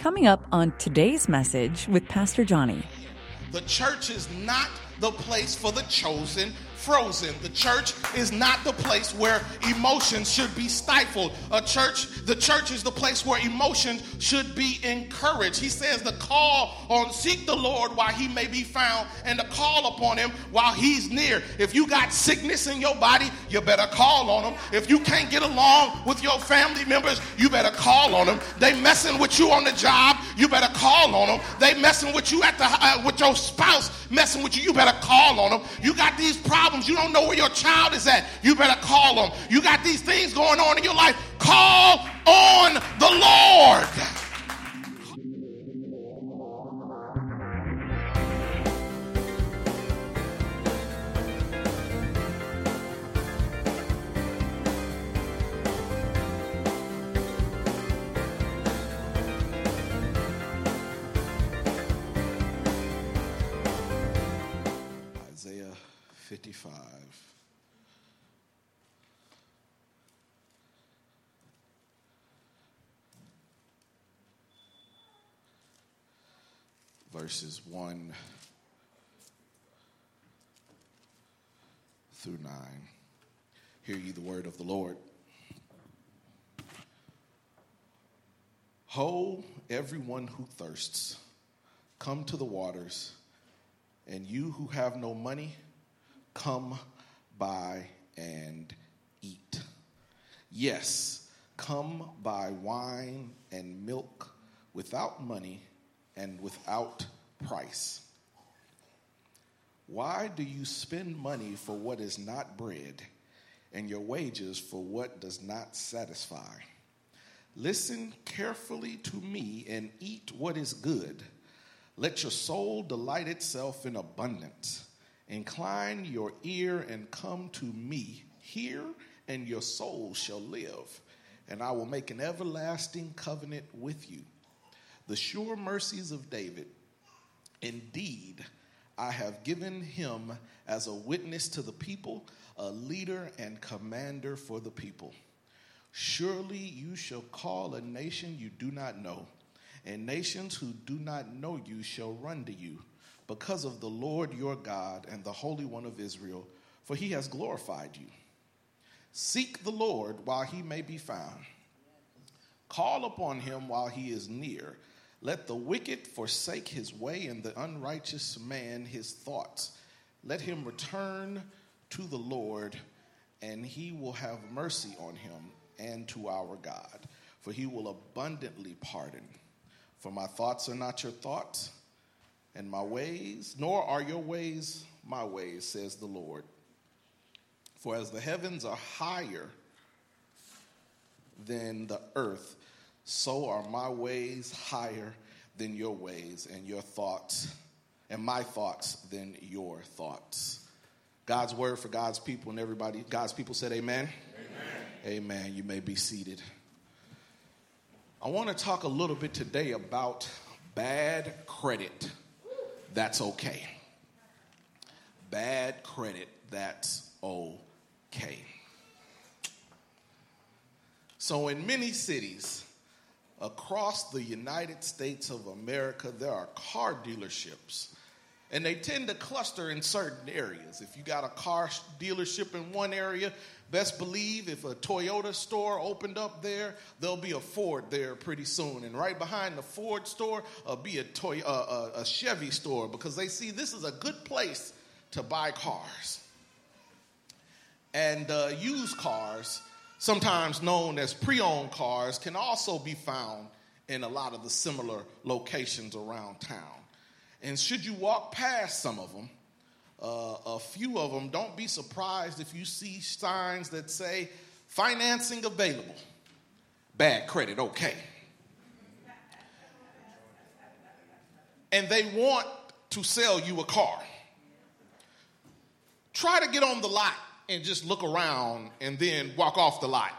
Coming up on today's message with Pastor Johnny. The church is not the place for the chosen frozen. The church is not the place where emotions should be stifled. A church, the church is the place where emotions should be encouraged. He says the call on seek the Lord while he may be found and the call upon him while he's near. If you got sickness in your body, you better call on him. If you can't get along with your family members, you better call on them. They messing with you on the job, you better call on them. They messing with you at the uh, with your spouse messing with you, you better call on them. You got these problems problems, you don't know where your child is at, you better call them. You got these things going on in your life, call on the Lord. Verses 1 through 9. Hear ye the word of the Lord. Ho, everyone who thirsts, come to the waters, and you who have no money, come buy and eat. Yes, come buy wine and milk without money and without price. Why do you spend money for what is not bread and your wages for what does not satisfy? Listen carefully to me and eat what is good. Let your soul delight itself in abundance. Incline your ear and come to me. Hear, and your soul shall live, and I will make an everlasting covenant with you the sure mercies of David. Indeed, I have given him as a witness to the people, a leader and commander for the people. Surely you shall call a nation you do not know, and nations who do not know you shall run to you, because of the Lord your God and the Holy One of Israel, for he has glorified you. Seek the Lord while he may be found. Call upon him while he is near. Let the wicked forsake his way, and the unrighteous man his thoughts. Let him return to the Lord, and he will have mercy on him and to our God, for he will abundantly pardon. For my thoughts are not your thoughts, and my ways, nor are your ways my ways, says the Lord. For as the heavens are higher than the earth, so are my ways higher than your ways, and your thoughts, and my thoughts than your thoughts. God's word for God's people, and everybody, God's people said, Amen. Amen. Amen. You may be seated. I want to talk a little bit today about bad credit. That's okay. Bad credit. That's okay. So, in many cities, across the United States of America, there are car dealerships. And they tend to cluster in certain areas. If you got a car dealership in one area, best believe if a Toyota store opened up there, there'll be a Ford there pretty soon. And right behind the Ford store, will be a, Toy, uh, a Chevy store because they see this is a good place to buy cars. And uh, used cars sometimes known as pre owned cars, can also be found in a lot of the similar locations around town. And should you walk past some of them, uh, a few of them, don't be surprised if you see signs that say financing available, bad credit, okay. And they want to sell you a car. Try to get on the lot and just look around and then walk off the lot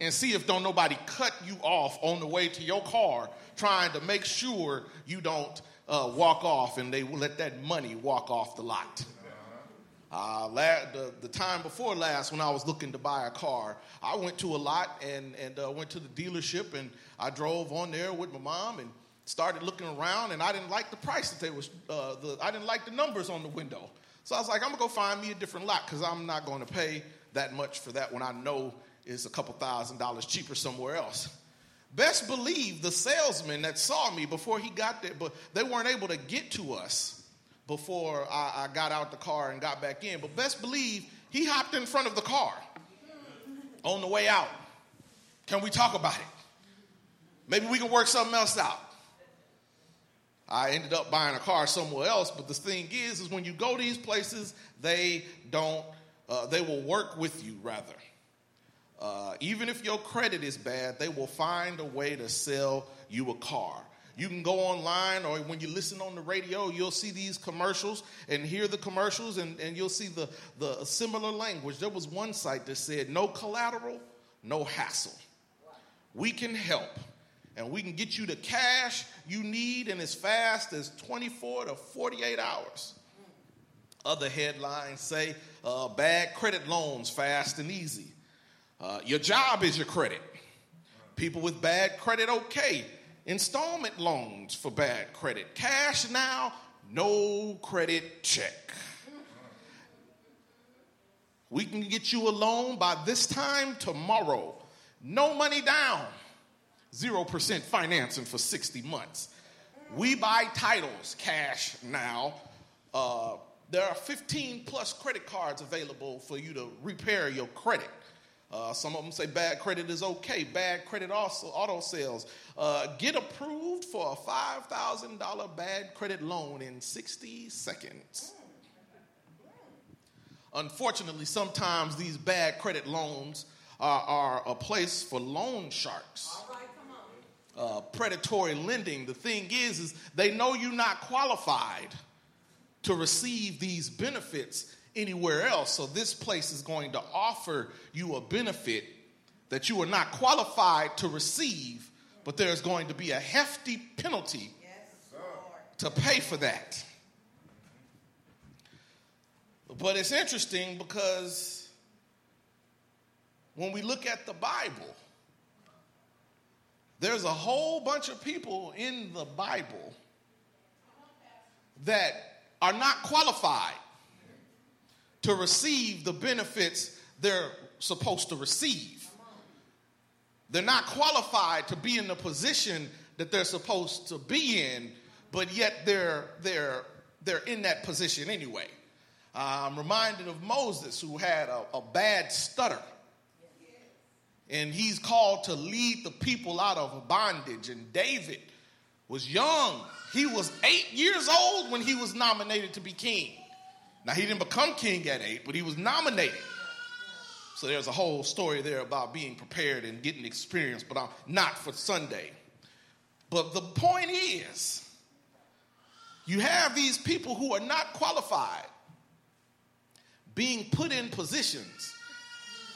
and see if don't nobody cut you off on the way to your car trying to make sure you don't uh, walk off and they let that money walk off the lot. Uh, la- the, the, time before last, when I was looking to buy a car, I went to a lot and, and uh, went to the dealership and I drove on there with my mom and started looking around, and I didn't like the price that they was. Uh, the, I didn't like the numbers on the window. So I was like, I'm gonna go find me a different lot because I'm not to pay that much for that when I know it's a couple thousand dollars cheaper somewhere else. Best believe the salesman that saw me before he got there, but they weren't able to get to us before I, I got out the car and got back in. But best believe he hopped in front of the car on the way out. Can we talk about it? Maybe we can work something else out. I ended up buying a car somewhere else, but the thing is, is when you go these places, they don't, uh, they will work with you rather. Uh, even if your credit is bad, they will find a way to sell you a car. You can go online or when you listen on the radio, you'll see these commercials and hear the commercials and, and you'll see the, the similar language. There was one site that said, no collateral, no hassle. We can help and we can get you the cash you need in as fast as 24 to 48 hours. Other headlines say uh, bad credit loans fast and easy. Uh, your job is your credit. People with bad credit, okay installment loans for bad credit, cash now, no credit check. We can get you a loan by this time tomorrow. No money down, 0% financing for 60 months. We buy titles cash now. Uh, there are 15 plus credit cards available for you to repair your credit. Uh, some of them say bad credit is okay. Bad credit also auto sales. Uh, get approved for a five thousand dollar bad credit loan in sixty seconds. Unfortunately, sometimes these bad credit loans are, are a place for loan sharks. Uh, predatory lending. The thing is, is they know you're not qualified to receive these benefits anywhere else. So this place is going to offer you a benefit that you are not qualified to receive, but there's going to be a hefty penalty yes, to pay for that. But it's interesting because when we look at the Bible, there's a whole bunch of people in the Bible that are not qualified to receive the benefits they're supposed to receive. They're not qualified to be in the position that they're supposed to be in, but yet they're, they're, they're in that position anyway. Uh, I'm reminded of Moses, who had a, a bad stutter. And he's called to lead the people out of bondage. And David was young. He was eight years old when he was nominated to be king. Now, he didn't become king at eight, but he was nominated. So there's a whole story there about being prepared and getting experience, but I'm not for Sunday. But the point is, you have these people who are not qualified being put in positions.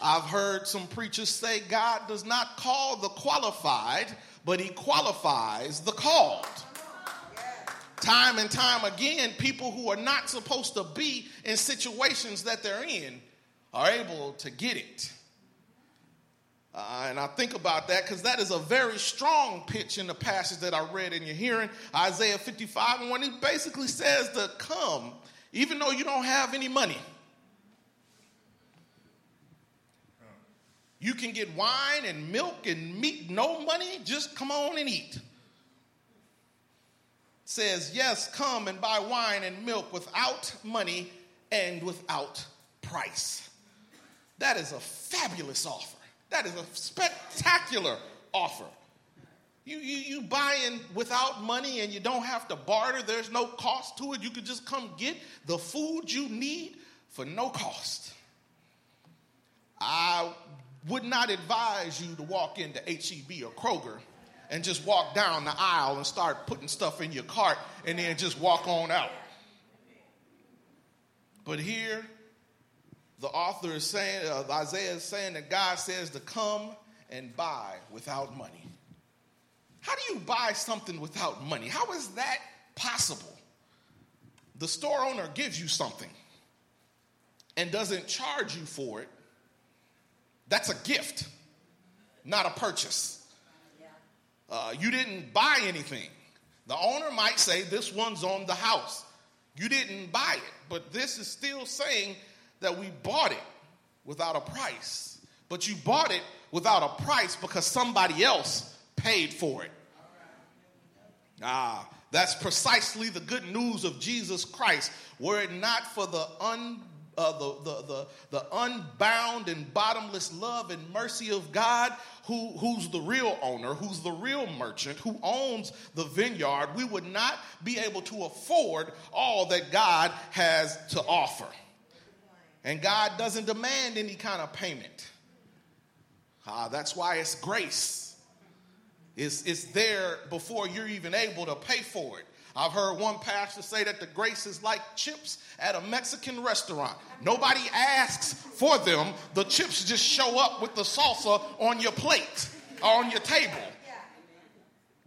I've heard some preachers say God does not call the qualified, but he qualifies the called. Time and time again, people who are not supposed to be in situations that they're in are able to get it. Uh, and I think about that because that is a very strong pitch in the passage that I read in your hearing, Isaiah 55, and when he basically says to come, even though you don't have any money. You can get wine and milk and meat, no money, just come on and eat says, Yes, come and buy wine and milk without money and without price. That is a fabulous offer. That is a spectacular offer. You, you, you buy in without money and you don't have to barter, there's no cost to it. You can just come get the food you need for no cost. I would not advise you to walk into HEB or Kroger and just walk down the aisle and start putting stuff in your cart and then just walk on out. But here, the author is saying, uh, Isaiah is saying that God says to come and buy without money. How do you buy something without money? How is that possible? The store owner gives you something and doesn't charge you for it. That's a gift, not a purchase. Uh, you didn't buy anything. The owner might say, This one's on the house. You didn't buy it, but this is still saying that we bought it without a price. But you bought it without a price because somebody else paid for it. Ah, that's precisely the good news of Jesus Christ. Were it not for the un uh, the, the, the, the unbound and bottomless love and mercy of God, who, who's the real owner, who's the real merchant, who owns the vineyard, we would not be able to afford all that God has to offer. And God doesn't demand any kind of payment. Uh, that's why it's grace. It's, it's there before you're even able to pay for it. I've heard one pastor say that the grace is like chips at a Mexican restaurant. Nobody asks for them, the chips just show up with the salsa on your plate or on your table.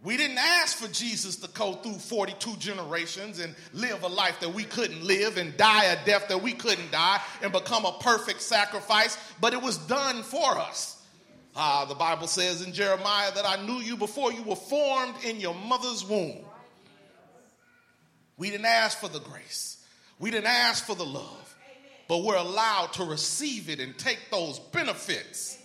We didn't ask for Jesus to go through 42 generations and live a life that we couldn't live and die a death that we couldn't die and become a perfect sacrifice, but it was done for us. Ah, the Bible says in Jeremiah that I knew you before you were formed in your mother's womb. We didn't ask for the grace, we didn't ask for the love, but we're allowed to receive it and take those benefits.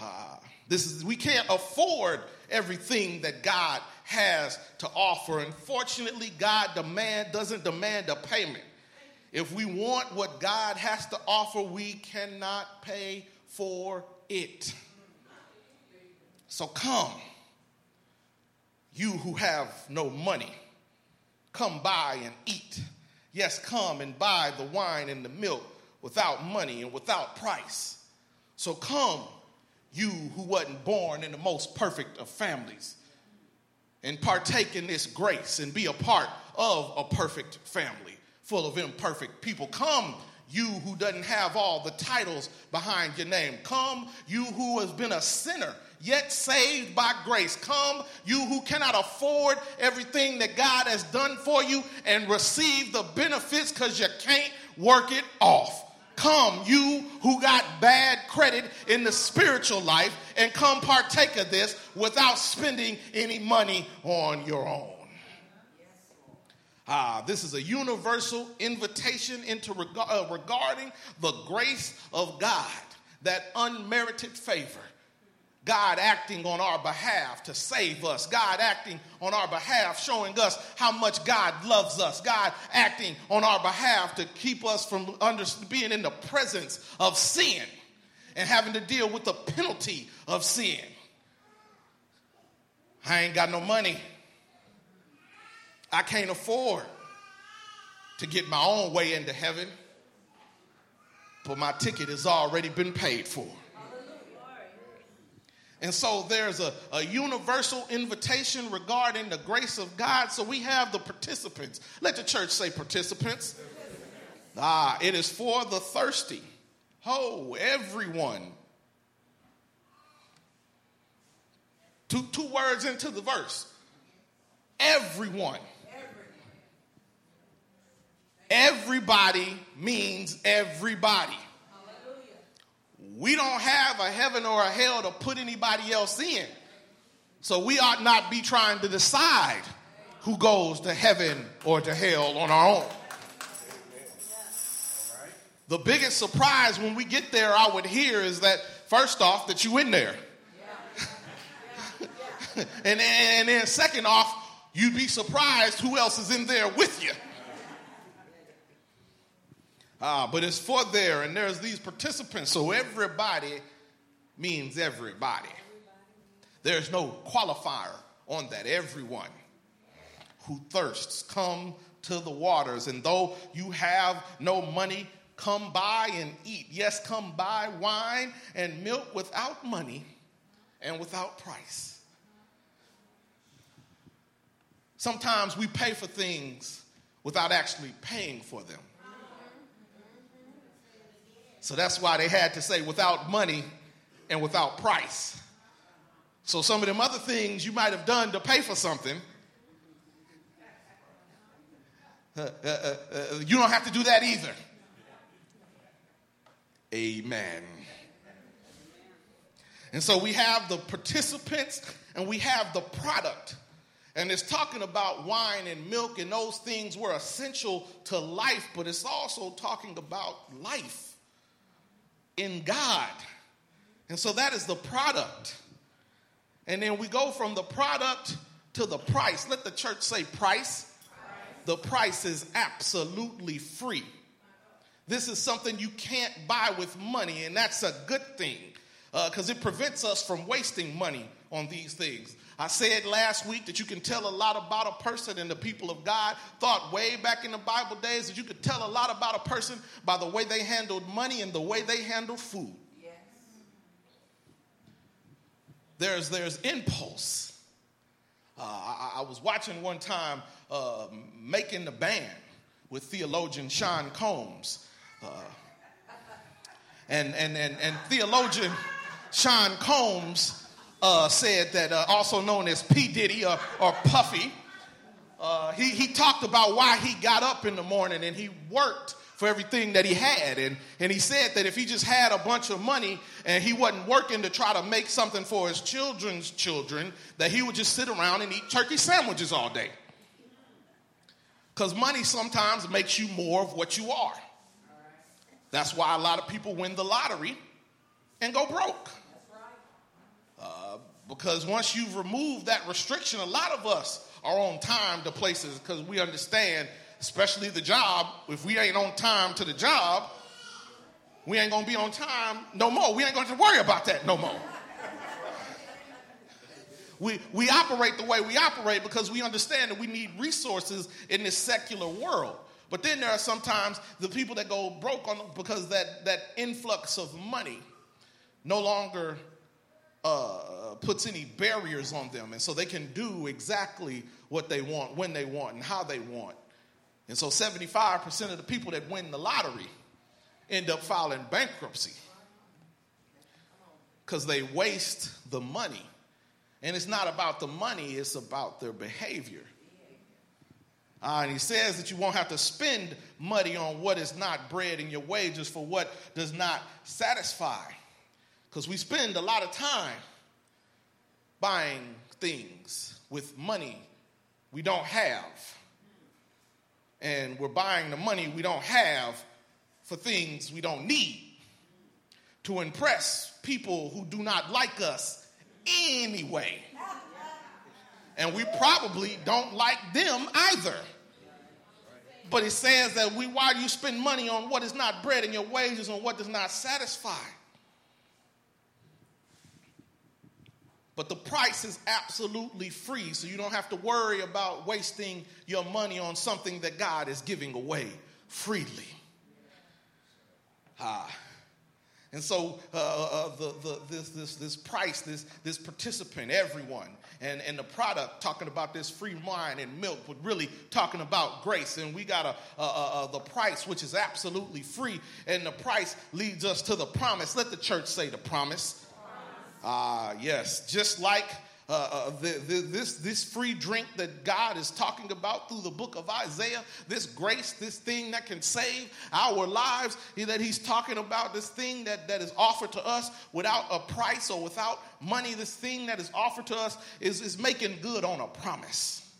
Uh, this is we can't afford everything that God has to offer. Unfortunately, God demand doesn't demand a payment. If we want what God has to offer, we cannot pay for it. So come, you who have no money Come buy and eat. Yes, come and buy the wine and the milk without money and without price. So come, you who wasn't born in the most perfect of families, and partake in this grace and be a part of a perfect family full of imperfect people. Come, you who doesn't have all the titles behind your name. Come, you who has been a sinner yet saved by grace. Come, you who cannot afford everything that God has done for you and receive the benefits because you can't work it off. Come, you who got bad credit in the spiritual life, and come partake of this without spending any money on your own. Ah, this is a universal invitation into uh, regarding the grace of God, that unmerited favor God acting on our behalf to save us, God acting on our behalf, showing us how much God loves us, God acting on our behalf to keep us from under, being in the presence of sin and having to deal with the penalty of sin. I ain't got no money. I can't afford to get my own way into heaven, but my ticket has already been paid for. And so there's a, a universal invitation regarding the grace of God. So we have the participants. Let the church say participants. Ah, it is for the thirsty. Ho, everyone. Two, two words into the verse. Everyone. Everybody means everybody Hallelujah. we don't have a heaven or a hell to put anybody else in. So we ought not be trying to decide who goes to heaven or to hell on our own. The biggest surprise when we get there, I would hear, is that first off, that you in there. and, and then second off, you'd be surprised who else is in there with you. Uh, but it's for there, and there's these participants, so everybody means everybody. There's no qualifier on that. Everyone who thirsts, come to the waters. And though you have no money, come buy and eat. Yes, come buy wine and milk without money and without price. Sometimes we pay for things without actually paying for them. So that's why they had to say without money and without price. So some of them other things you might have done to pay for something, uh, uh, uh, uh, you don't have to do that either. Amen. And so we have the participants and we have the product. And it's talking about wine and milk, and those things were essential to life, but it's also talking about life in God. And so that is the product. And then we go from the product to the price. Let the church say price. The price is absolutely free. This is something you can't buy with money, and that's a good thing because uh, it prevents us from wasting money on these things. I said last week that you can tell a lot about a person, and the people of God thought way back in the Bible days that you could tell a lot about a person by the way they handled money and the way they handled food. Yes. There's, there's impulse. Uh, I, I, was watching one time uh, Making the Band with theologian Sean Combs. Uh, and, and, and, and theologian Sean Combs uh, said that, uh, also known as P. Diddy or, or Puffy, uh, he, he talked about why he got up in the morning and he worked for everything that he had. And, and he said that if he just had a bunch of money and he wasn't working to try to make something for his children's children, that he would just sit around and eat turkey sandwiches all day. Because money sometimes makes you more of what you are. That's why a lot of people win the lottery and go broke. Because once you've removed that restriction, a lot of us are on time to places because we understand, especially the job, if we ain't on time to the job, we ain't gonna be on time no more. We ain't gonna have to worry about that no more. we, we operate the way we operate because we understand that we need resources in this secular world. But then there are sometimes the people that go broke on because that, that influx of money no longer uh, puts any barriers on them. And so they can do exactly what they want, when they want, and how they want. And so 75% of the people that win the lottery end up filing bankruptcy because they waste the money. And it's not about the money, it's about their behavior. Uh, and he says that you won't have to spend money on what is not bread and your wages for what does not satisfy. Because we spend a lot of time buying things with money we don't have. And we're buying the money we don't have for things we don't need to impress people who do not like us anyway. And we probably don't like them either. But it says that we, why do you spend money on what is not bread and your wages on what does not satisfy? But the price is absolutely free, so you don't have to worry about wasting your money on something that God is giving away freely. Ah. And so uh, uh, the, the, this, this, this price, this, this participant, everyone, and, and the product talking about this free wine and milk, but really talking about grace. And we got a, a, a, the price, which is absolutely free, and the price leads us to the promise. Let the church say the promise. Ah, yes, just like uh, uh, the, the, this, this free drink that God is talking about through the book of Isaiah, this grace, this thing that can save our lives, that he's talking about, this thing that, that is offered to us without a price or without money, this thing that is offered to us is, is making good on a promise.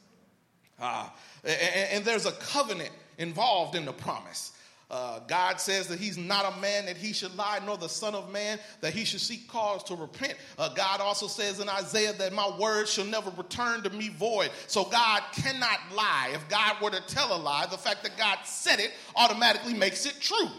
Uh, and, and there's a covenant involved in the promise. Uh, God says that he's not a man that he should lie, nor the son of man that he should seek cause to repent. Uh, God also says in Isaiah that my word shall never return to me void. So God cannot lie. If God were to tell a lie, the fact that God said it automatically makes it true.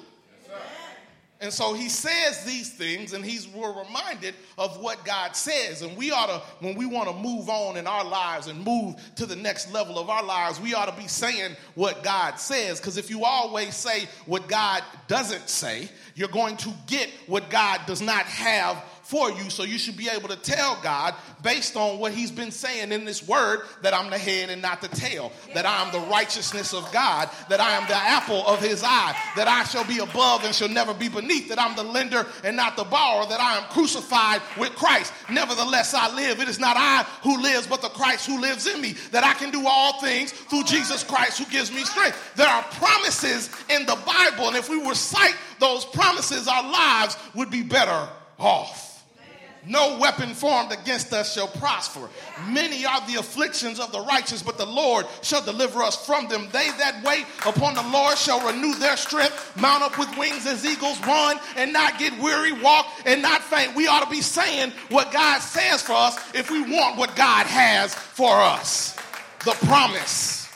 And so he says these things, and he's we're reminded of what God says. And we ought to, when we want to move on in our lives and move to the next level of our lives, we ought to be saying what God says. Because if you always say what God doesn't say, you're going to get what God does not have for you. So you should be able to tell God, based on what He's been saying in this word, that I'm the head and not the tail, that I am the righteousness of God, that I am the apple of His eye, that I shall be above and shall never be beneath, that I'm the lender and not the borrower, that I am crucified with Christ. Nevertheless, I live. It is not I who lives, but the Christ who lives in me, that I can do all things through Jesus Christ who gives me strength. There are promises in the Bible, and if we recite those promises, our lives would be better off No weapon formed against us shall prosper. Many are the afflictions of the righteous, but the Lord shall deliver us from them. They that wait upon the Lord shall renew their strength, mount up with wings as eagles, run and not get weary, walk and not faint. We ought to be saying what God says for us if we want what God has for us. The promise.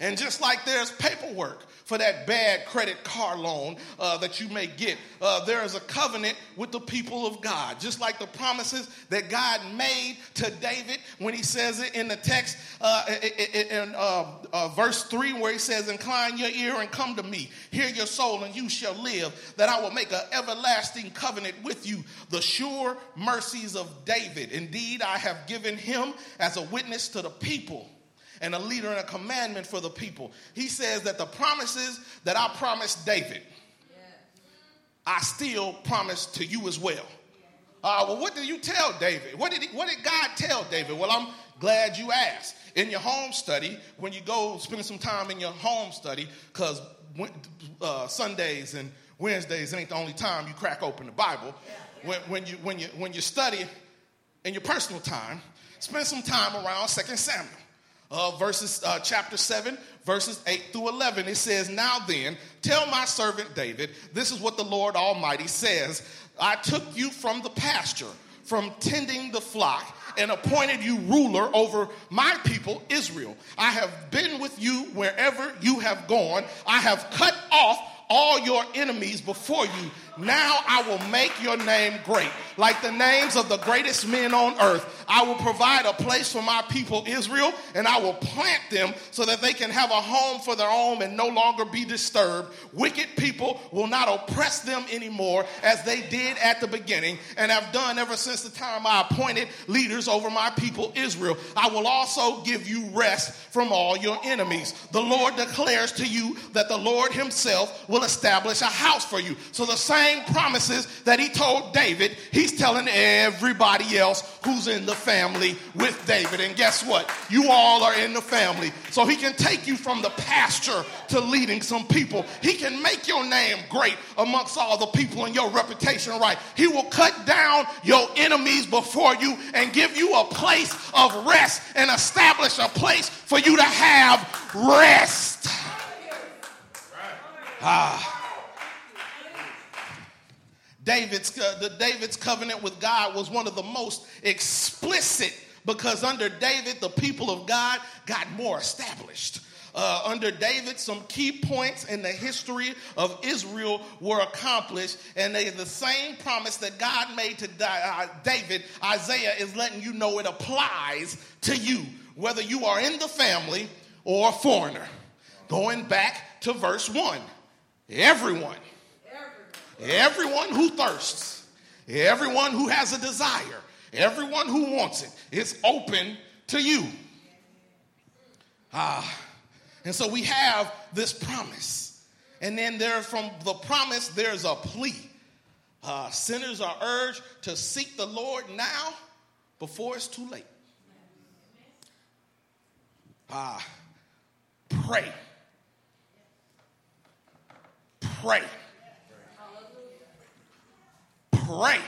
And just like there's paperwork for that bad credit car loan uh, that you may get. Uh, there is a covenant with the people of God, just like the promises that God made to David when he says it in the text uh, in uh, uh, verse 3, where he says, Incline your ear and come to me, hear your soul, and you shall live, that I will make an everlasting covenant with you, the sure mercies of David. Indeed, I have given him as a witness to the people and a leader and a commandment for the people. He says that the promises that I promised David, I still promise to you as well. Uh, well, what did you tell David? What did, he, what did God tell David? Well, I'm glad you asked. In your home study, when you go spend some time in your home study, because uh, Sundays and Wednesdays ain't the only time you crack open the Bible. When, when, you, when, you, when you study in your personal time, spend some time around Second Samuel uh, verses uh, chapter 7 verses 8 through 11 it says now then tell my servant david this is what the lord almighty says. I took you from the pasture from tending the flock and appointed you ruler over my people israel. I have been with you wherever you have gone. I have cut off all your enemies before you now I will make your name great, like the names of the greatest men on earth. I will provide a place for my people Israel, and I will plant them so that they can have a home for their own and no longer be disturbed. Wicked people will not oppress them anymore as they did at the beginning and have done ever since the time I appointed leaders over my people Israel. I will also give you rest from all your enemies. The Lord declares to you that the Lord Himself will establish a house for you. So the same same promises that he told David, he's telling everybody else who's in the family with David. And guess what? You all are in the family. So he can take you from the pasture to leading some people. He can make your name great amongst all the people and your reputation right. He will cut down your enemies before you and give you a place of rest and establish a place for you to have rest. Ah. David's, uh, the David's covenant with God was one of the most explicit because under David, the people of God got more established. Uh, under David, some key points in the history of Israel were accomplished, and they the same promise that God made to uh, David. Isaiah is letting you know it applies to you, whether you are in the family or a foreigner. Going back to verse 1 everyone Everyone who thirsts, everyone who has a desire, everyone who wants it, it's open to you. Ah, and so we have this promise. And then there from the promise, there's a plea. Uh, sinners are urged to seek the Lord now before it's too late. Ah, pray. Pray pray.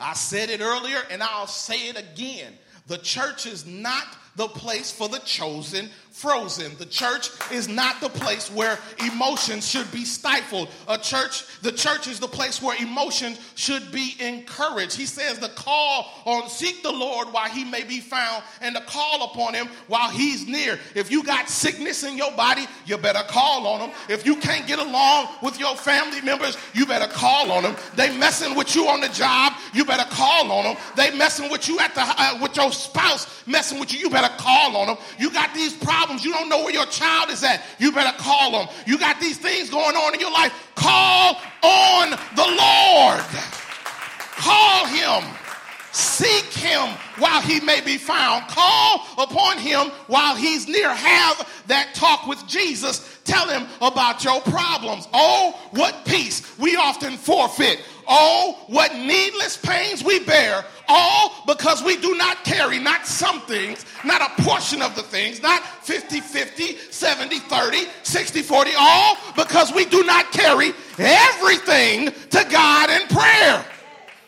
I said it earlier and I'll say it again. The church is not the place for the chosen frozen. The church is not the place where emotions should be stifled. A church, the church is the place where emotions should be encouraged. He says the call on seek the Lord while he may be found and the call upon him while he's near. If you got sickness in your body, you better call on him. If you can't get along with your family members, you better call on them. They messing with you on the job, you better call on them. They messing with you at the uh, with your spouse messing with you, you better call on them. You got these problems problems, you don't know where your child is at, you better call them. You got these things going on in your life, call on the Lord. Call him. Seek him while he may be found. Call upon him while he's near. Have that talk with Jesus. Tell him about your problems. Oh, what peace we often forfeit. Oh, what needless pains we bear all because we do not carry not some things, not a portion of the things, not 50 50, 70 30, 60 40, all because we do not carry everything to God in prayer.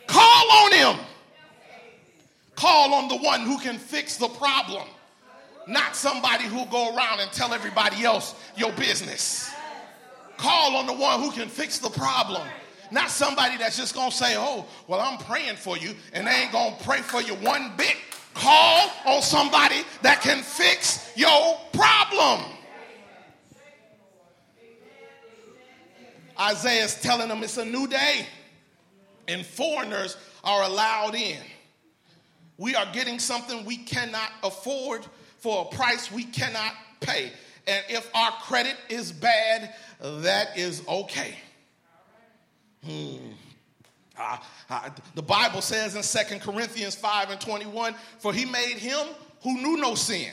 Call on him. Call on the one who can fix the problem, not somebody who'll go around and tell everybody else your business. Call on the one who can fix the problem. Not somebody that's just gonna say, Oh, well, I'm praying for you, and they ain't gonna pray for you one bit. Call on somebody that can fix your problem. Isaiah is telling them it's a new day, and foreigners are allowed in. We are getting something we cannot afford for a price we cannot pay. And if our credit is bad, that is okay. Hmm. Uh, uh, the Bible says in Second Corinthians 5 and 21 For he made him who knew no sin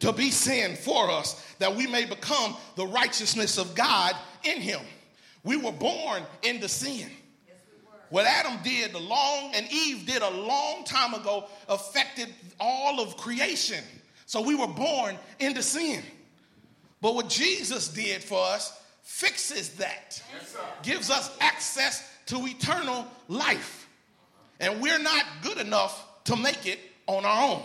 to be sin for us, that we may become the righteousness of God in him. We were born into sin. What Adam did a long and Eve did a long time ago affected all of creation. So we were born into sin. But what Jesus did for us fixes that, yes, gives us access to eternal life. And we're not good enough to make it on our own.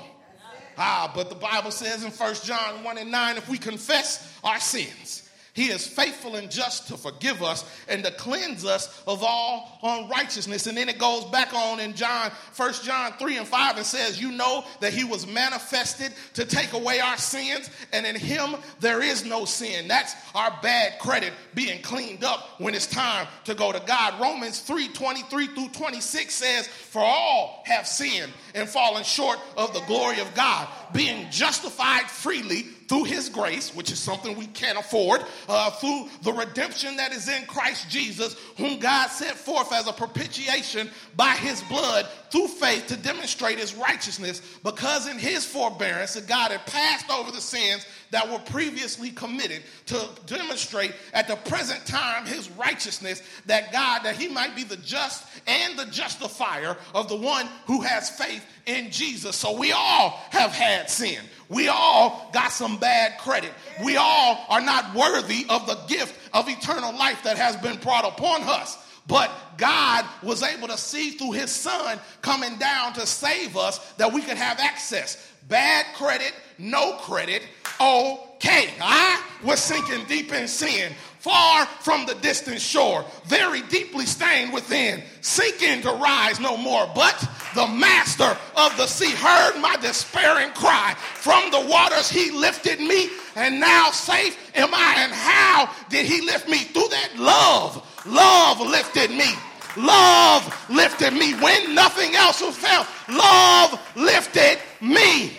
Ah, but the Bible says in 1 John 1 and 9 if we confess our sins, he is faithful and just to forgive us and to cleanse us of all unrighteousness. And then it goes back on in John, 1 John 3 and 5 and says, You know that he was manifested to take away our sins, and in him there is no sin. That's our bad credit being cleaned up when it's time to go to God. Romans 3 23 through 26 says, For all have sinned and fallen short of the glory of God, being justified freely through his grace, which is something we can't afford, uh, through the redemption that is in Christ Jesus, whom God set forth as a propitiation by his blood through faith to demonstrate his righteousness, because in his forbearance God had passed over the sins that were previously committed to demonstrate at the present time his righteousness, that God, that he might be the just and the justifier of the one who has faith in Jesus. So we all have had sin. We all got some bad credit. We all are not worthy of the gift of eternal life that has been brought upon us. But God was able to see through his son coming down to save us that we could have access. Bad credit, no credit, okay. I was sinking deep in sin, far from the distant shore, very deeply stained within, sinking to rise no more. But the master of the sea heard my despairing cry. From the waters he lifted me, and now safe am I. And how did he lift me? Through that love. Love lifted me. Love lifted me when nothing else was found. Love lifted me.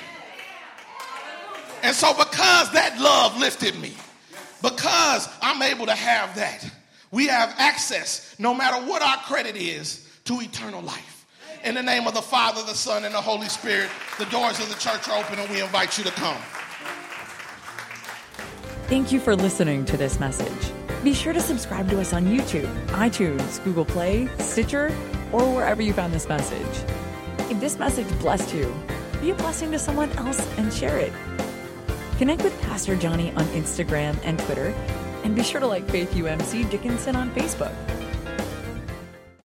And so, because that love lifted me, because I'm able to have that, we have access, no matter what our credit is, to eternal life. In the name of the Father, the Son, and the Holy Spirit, the doors of the church are open and we invite you to come. Thank you for listening to this message. Be sure to subscribe to us on YouTube, iTunes, Google Play, Stitcher, or wherever you found this message. If this message blessed you, be a blessing to someone else and share it. Connect with Pastor Johnny on Instagram and Twitter, and be sure to like Faith UMC Dickinson on Facebook.